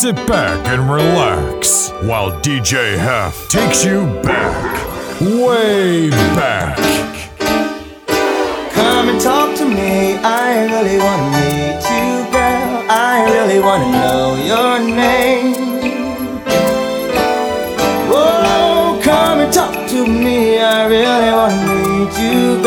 sit back and relax while DJ Hef takes you back, way back. Come and talk to me. I really wanna meet you, girl. I really wanna know your name. Oh, come and talk to me. I really wanna meet you,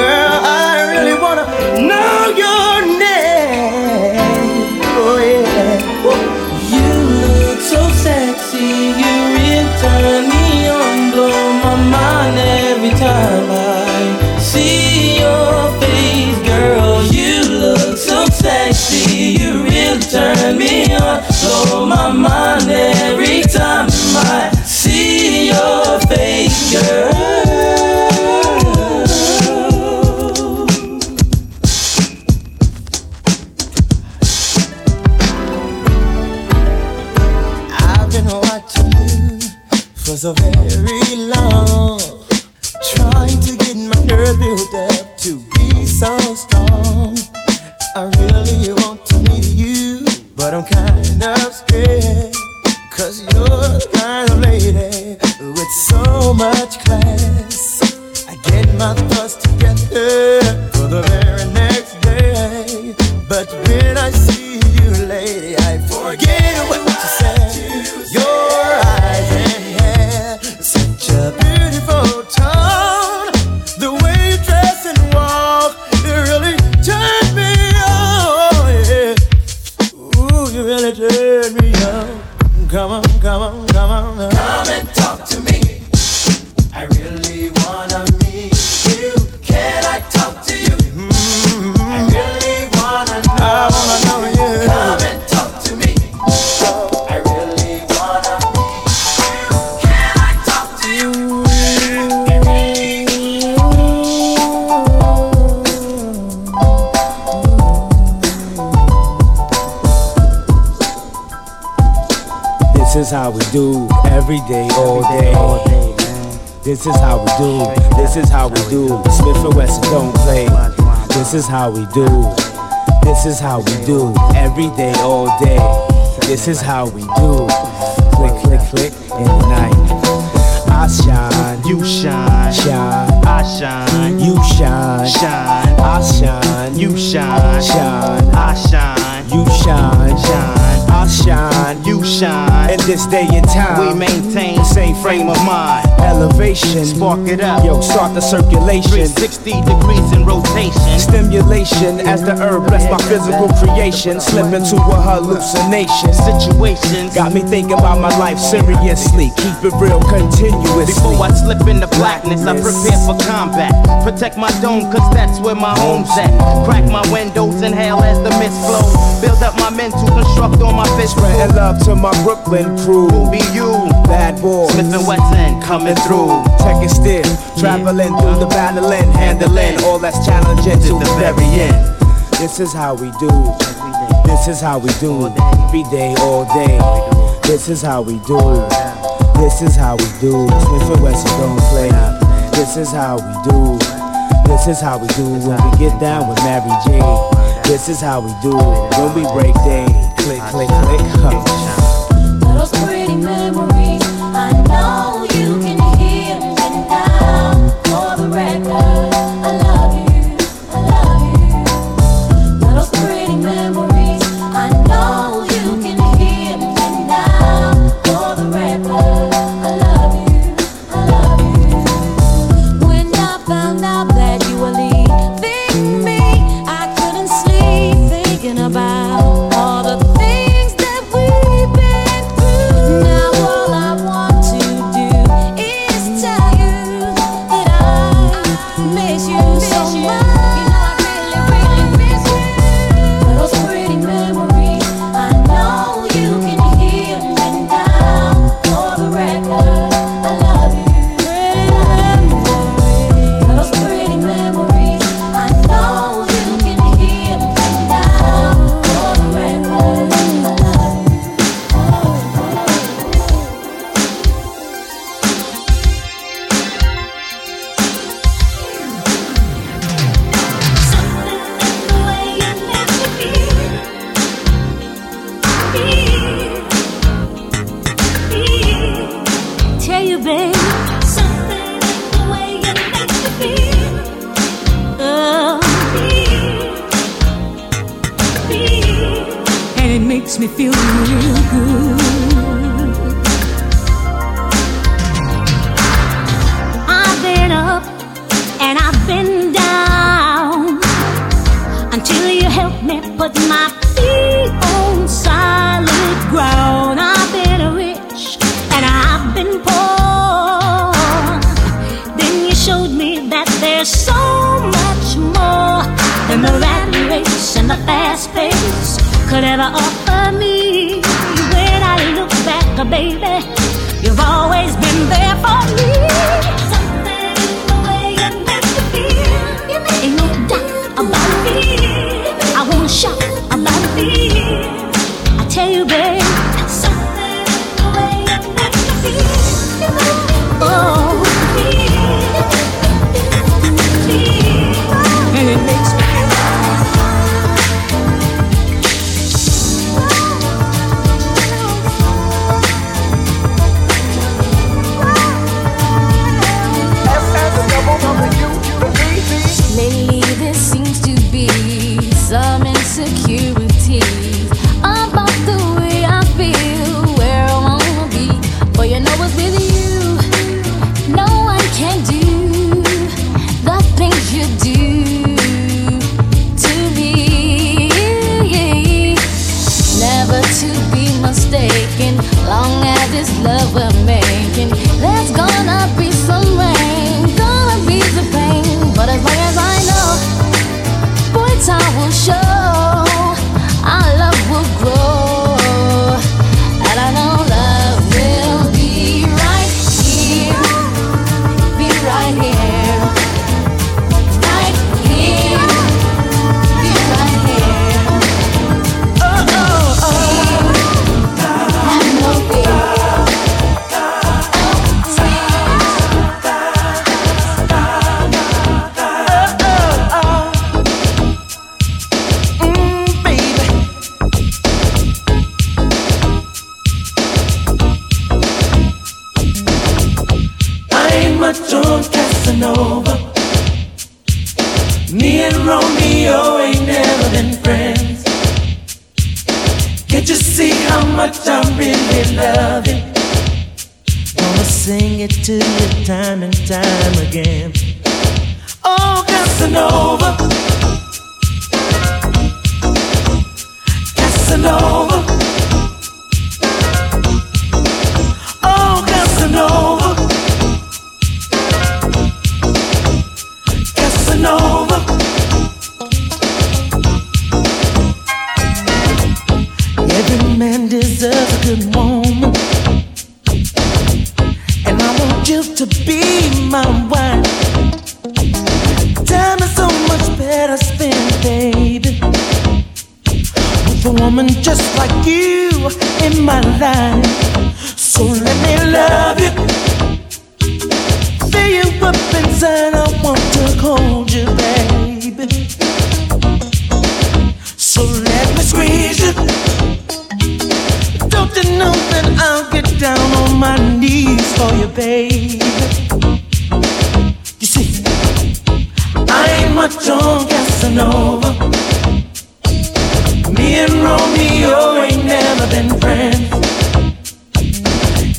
I really want to meet you, but I'm kind of scared. Do. Smith and Wesson don't play. This is how we do. This is how we do every day, all day. This is how we do. Click, click, click in the night. I shine, You shine, shine. I shine, You shine, shine, I shine. you shine, shine. I shine, You shine, shine, I shine. you shine. In this day and time, We maintain the same frame of mind. elevation. Spark it up. Yo, start the circulation. 360 degrees in rotation. Stimulation as the herb bless my physical creation. Slip into a hallucination. Situations. Got me thinking about my life seriously. Keep it real continuously. Before I slip into blackness, I prepare for combat. Protect my dome, cause that's where my home's at. Crack my windows, inhale as the mist flows. Build up my men to construct on my fist. Spreading love to my Brooklyn crew. Who be you? Bad boys. Smith and Wesson coming through. And still, traveling through the battling, handling all that's challenging to the very end. This is how we do. This is how we do. Every day, all day. This is how we do. This is how we do. Smith and Wesson don't play. This is how we do. This is how we do when we get down with Mary J. This is how we do it. when we break day. Click, click, click. Those pretty memories, I know be my wife. Time is so much better spent, baby, with a woman just like you in my life. So let me love you, fill you inside. I want to hold you, baby. So let me squeeze you. Don't you know that I'll get down on my knees for you, baby? much on Casanova. Me and Romeo ain't never been friends.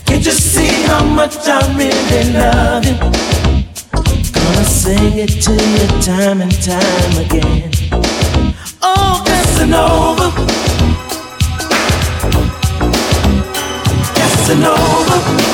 Can't you see how much I really love him? Gonna sing it to you time and time again. Oh, Casanova. Casanova.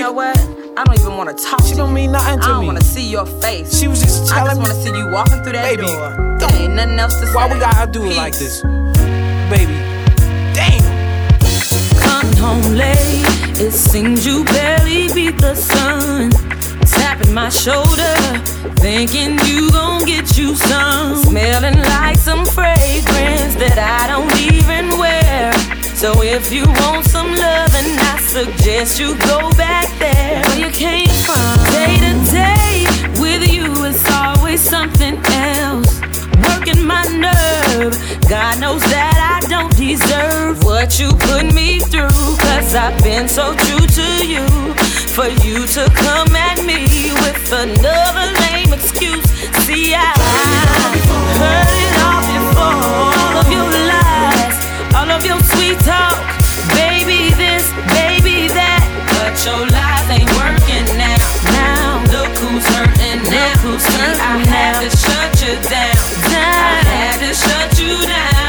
you know what? I don't even want to talk. She to don't mean nothing to me. I don't want to see your face. She was just telling me. I just want to see you walking through that baby, door. Ain't nothing else to why say. Why we gotta do Peace. it like this, baby? Damn. Coming home late, it seems you barely beat the sun. Tapping my shoulder, thinking you gon' get you some. Smelling like some fragrance that I don't even wear. So if you want some love, and I suggest you go back there where you came from. Day to day with you, it's always something else. Working my nerve. God knows that I don't deserve what you put me through. Cause I've been so true to you. For you to come at me with another lame excuse. See, I heard it all before, all of your lies all of your sweet talk. Baby this, baby that, but your lies ain't working now. Now look who's hurting now. Look who's hurting I had to shut you down. down. I had to shut you down.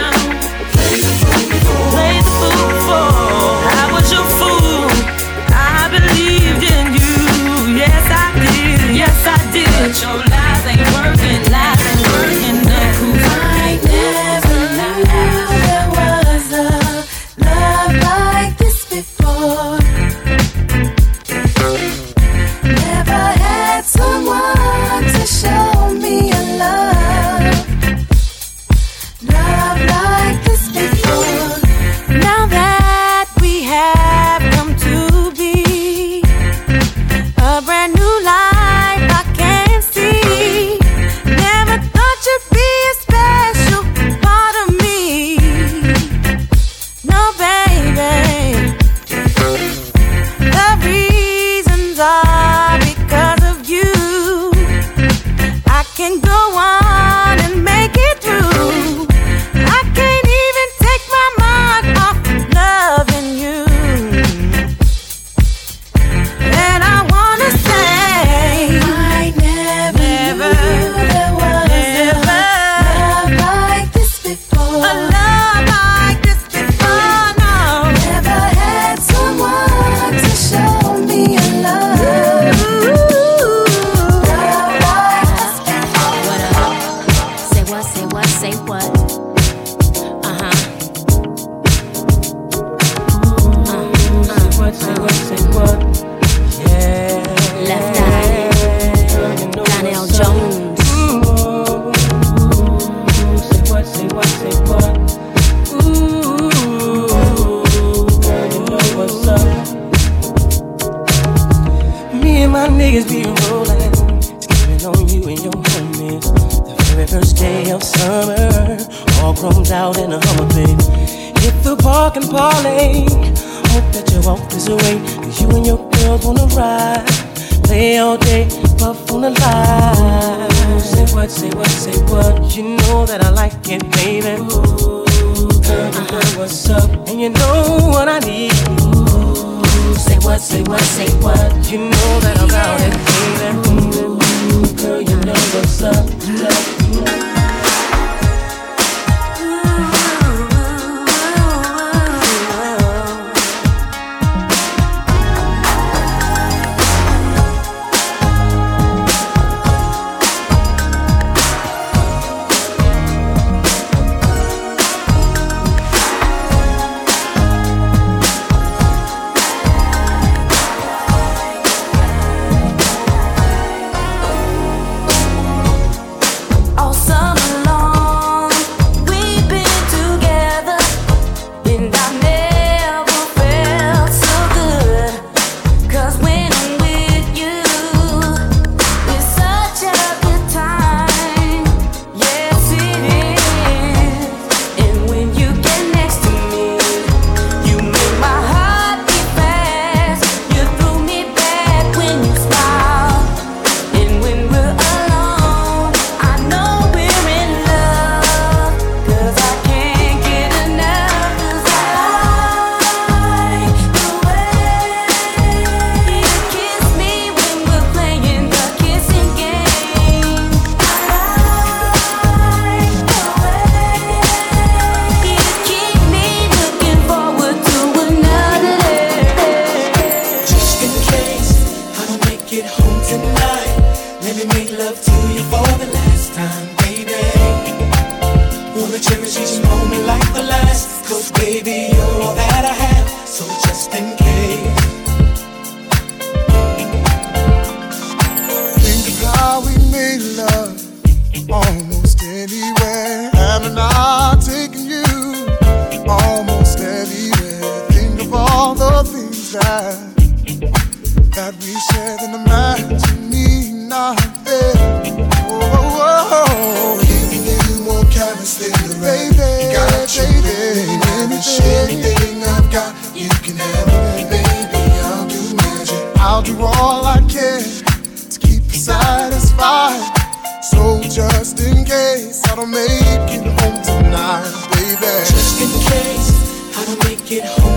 It home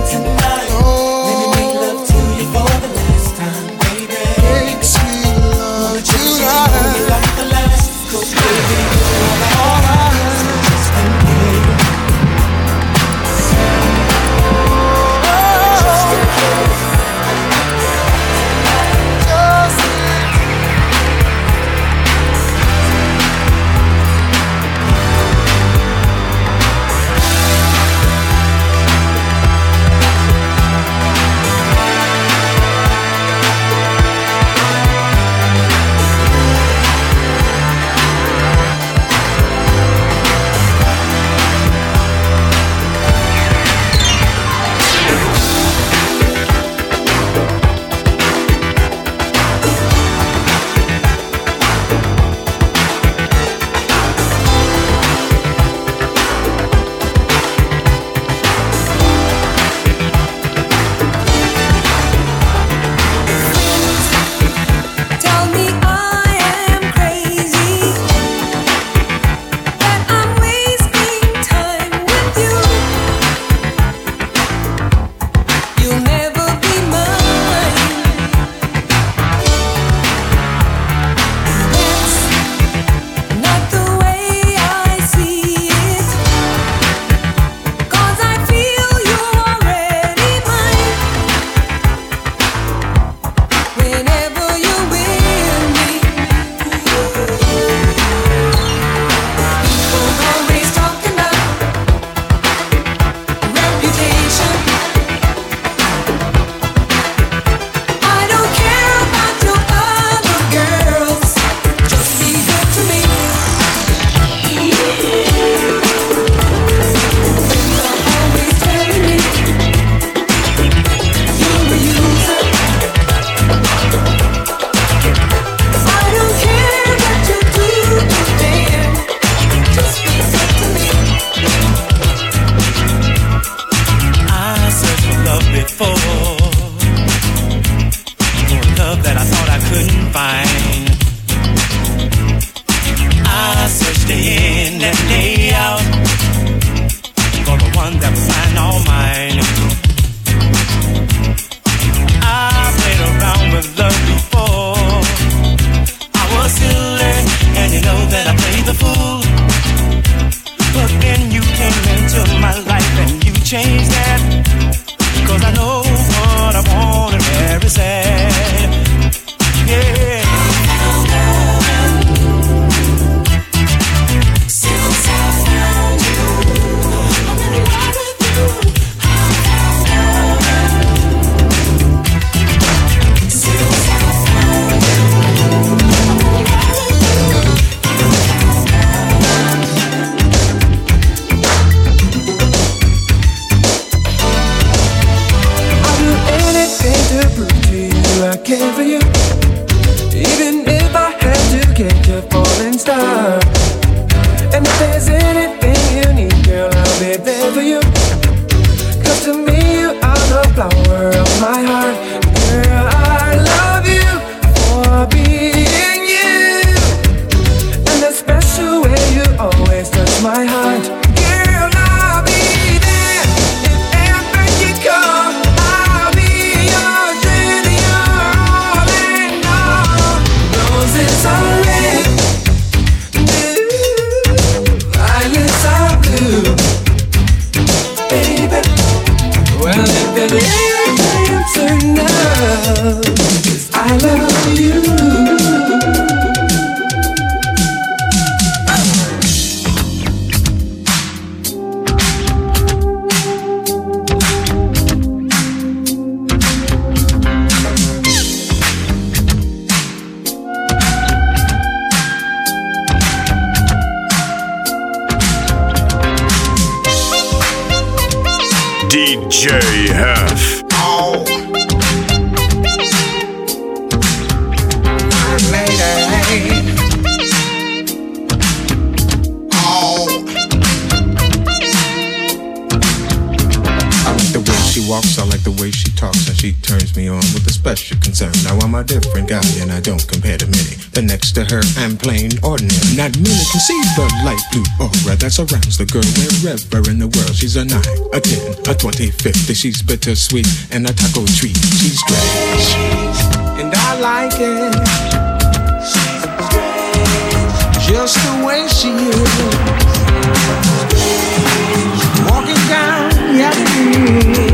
she walks, I like the way she talks, and she turns me on with a special concern. Now I'm a different guy, and I don't compare to many. But next to her, I'm plain ordinary. Not many can see the light blue aura that surrounds the girl wherever in the world. She's a nine, a ten, a twenty, fifty. She's bittersweet and a taco treat. She's great, and I like it. Just the way she is. Walking down the avenue.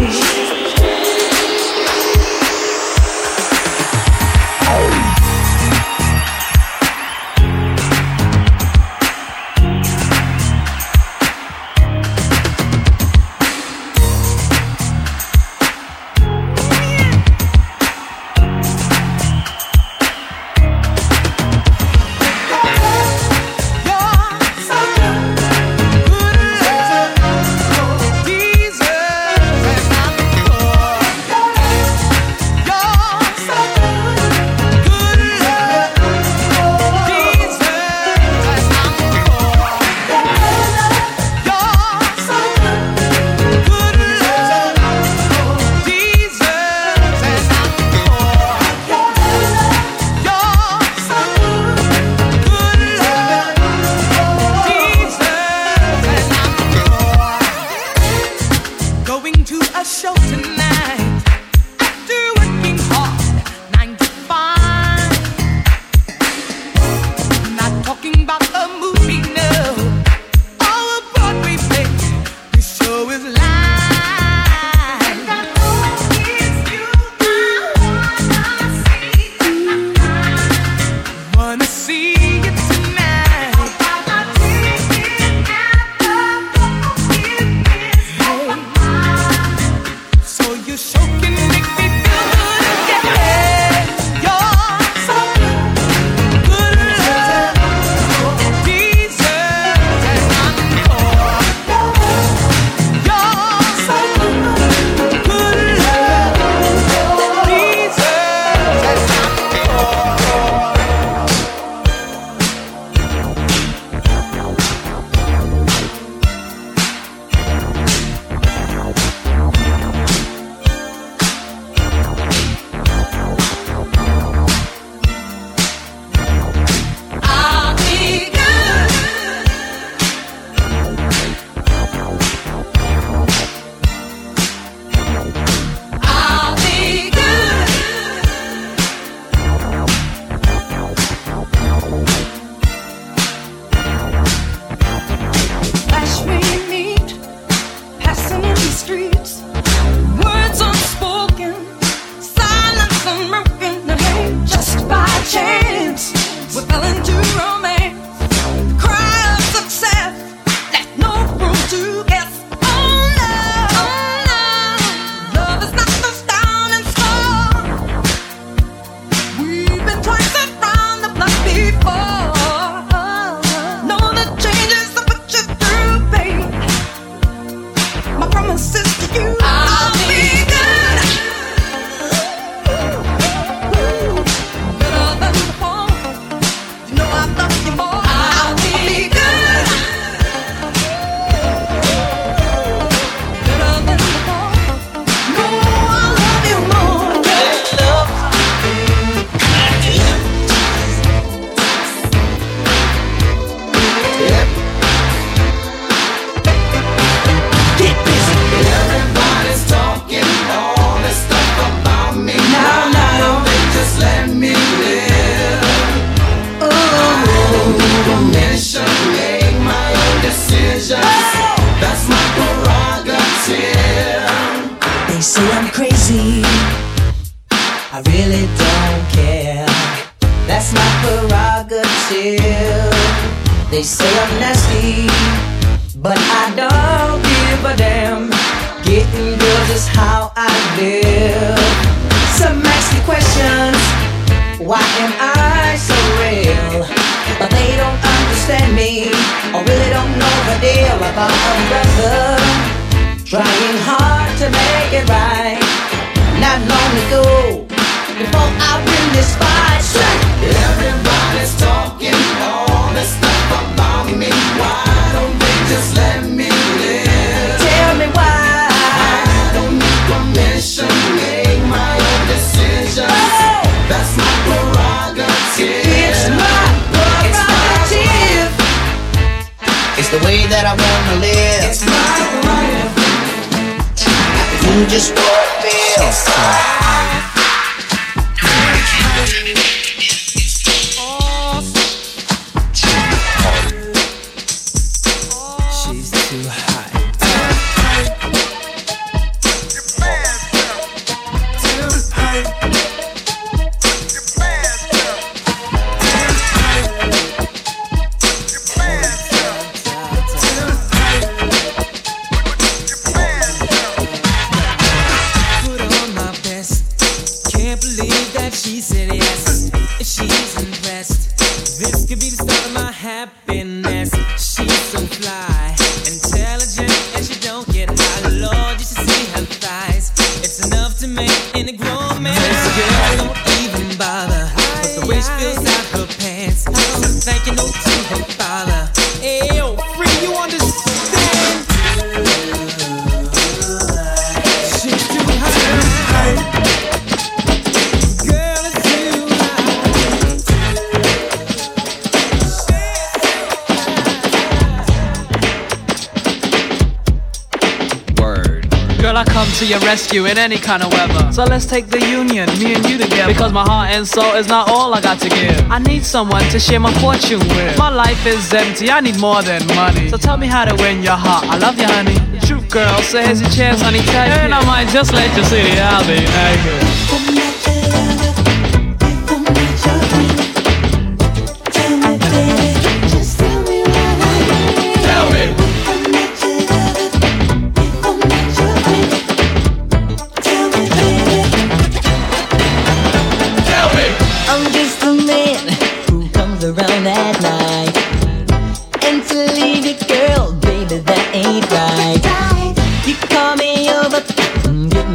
to your rescue in any kind of weather. So let's take the union, me and you together. Because my heart and soul is not all I got to give. I need someone to share my fortune with. My life is empty, I need more than money. So tell me how to win your heart. I love you, honey. Truth girl, so here's your chance, honey. Take and it. I might just let you see how they make.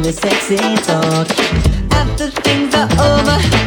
with sexy talk. After things are over.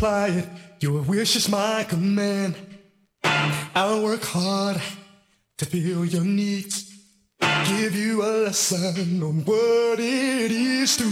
supply it. Your wish is my command. I'll work hard to fill your needs. Give you a lesson on what it is to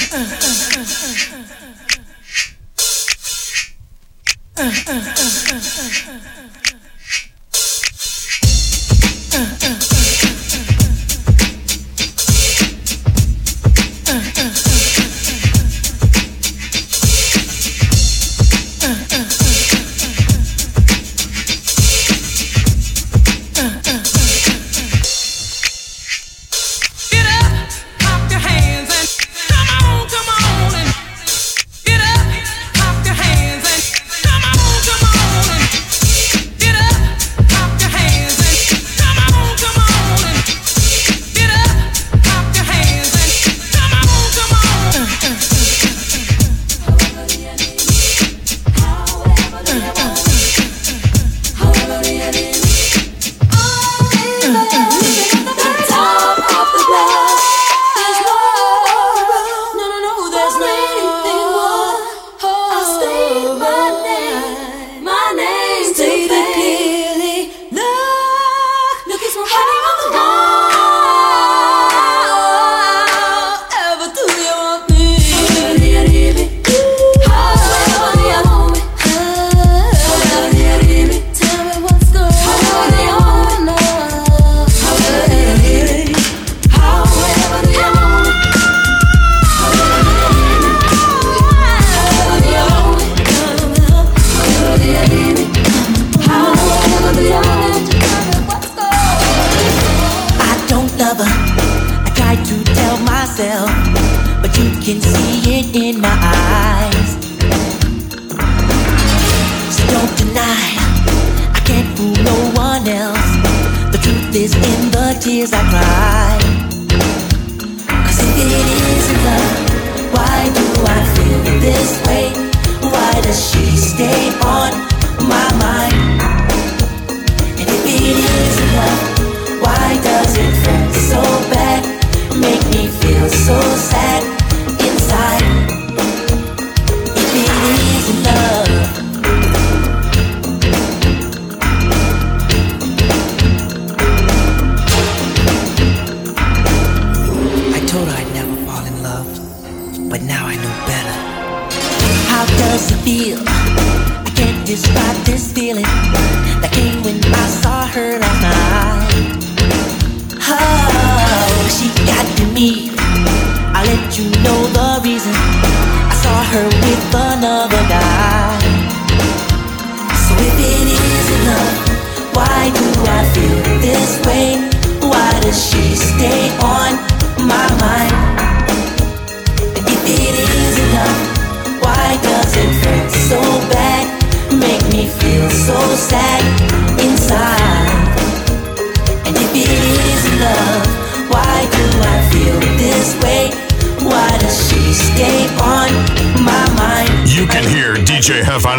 Uh, uh, uh, uh, uh.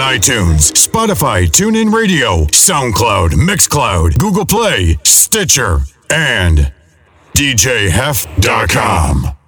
iTunes, Spotify, TuneIn Radio, SoundCloud, Mixcloud, Google Play, Stitcher, and DJHef.com.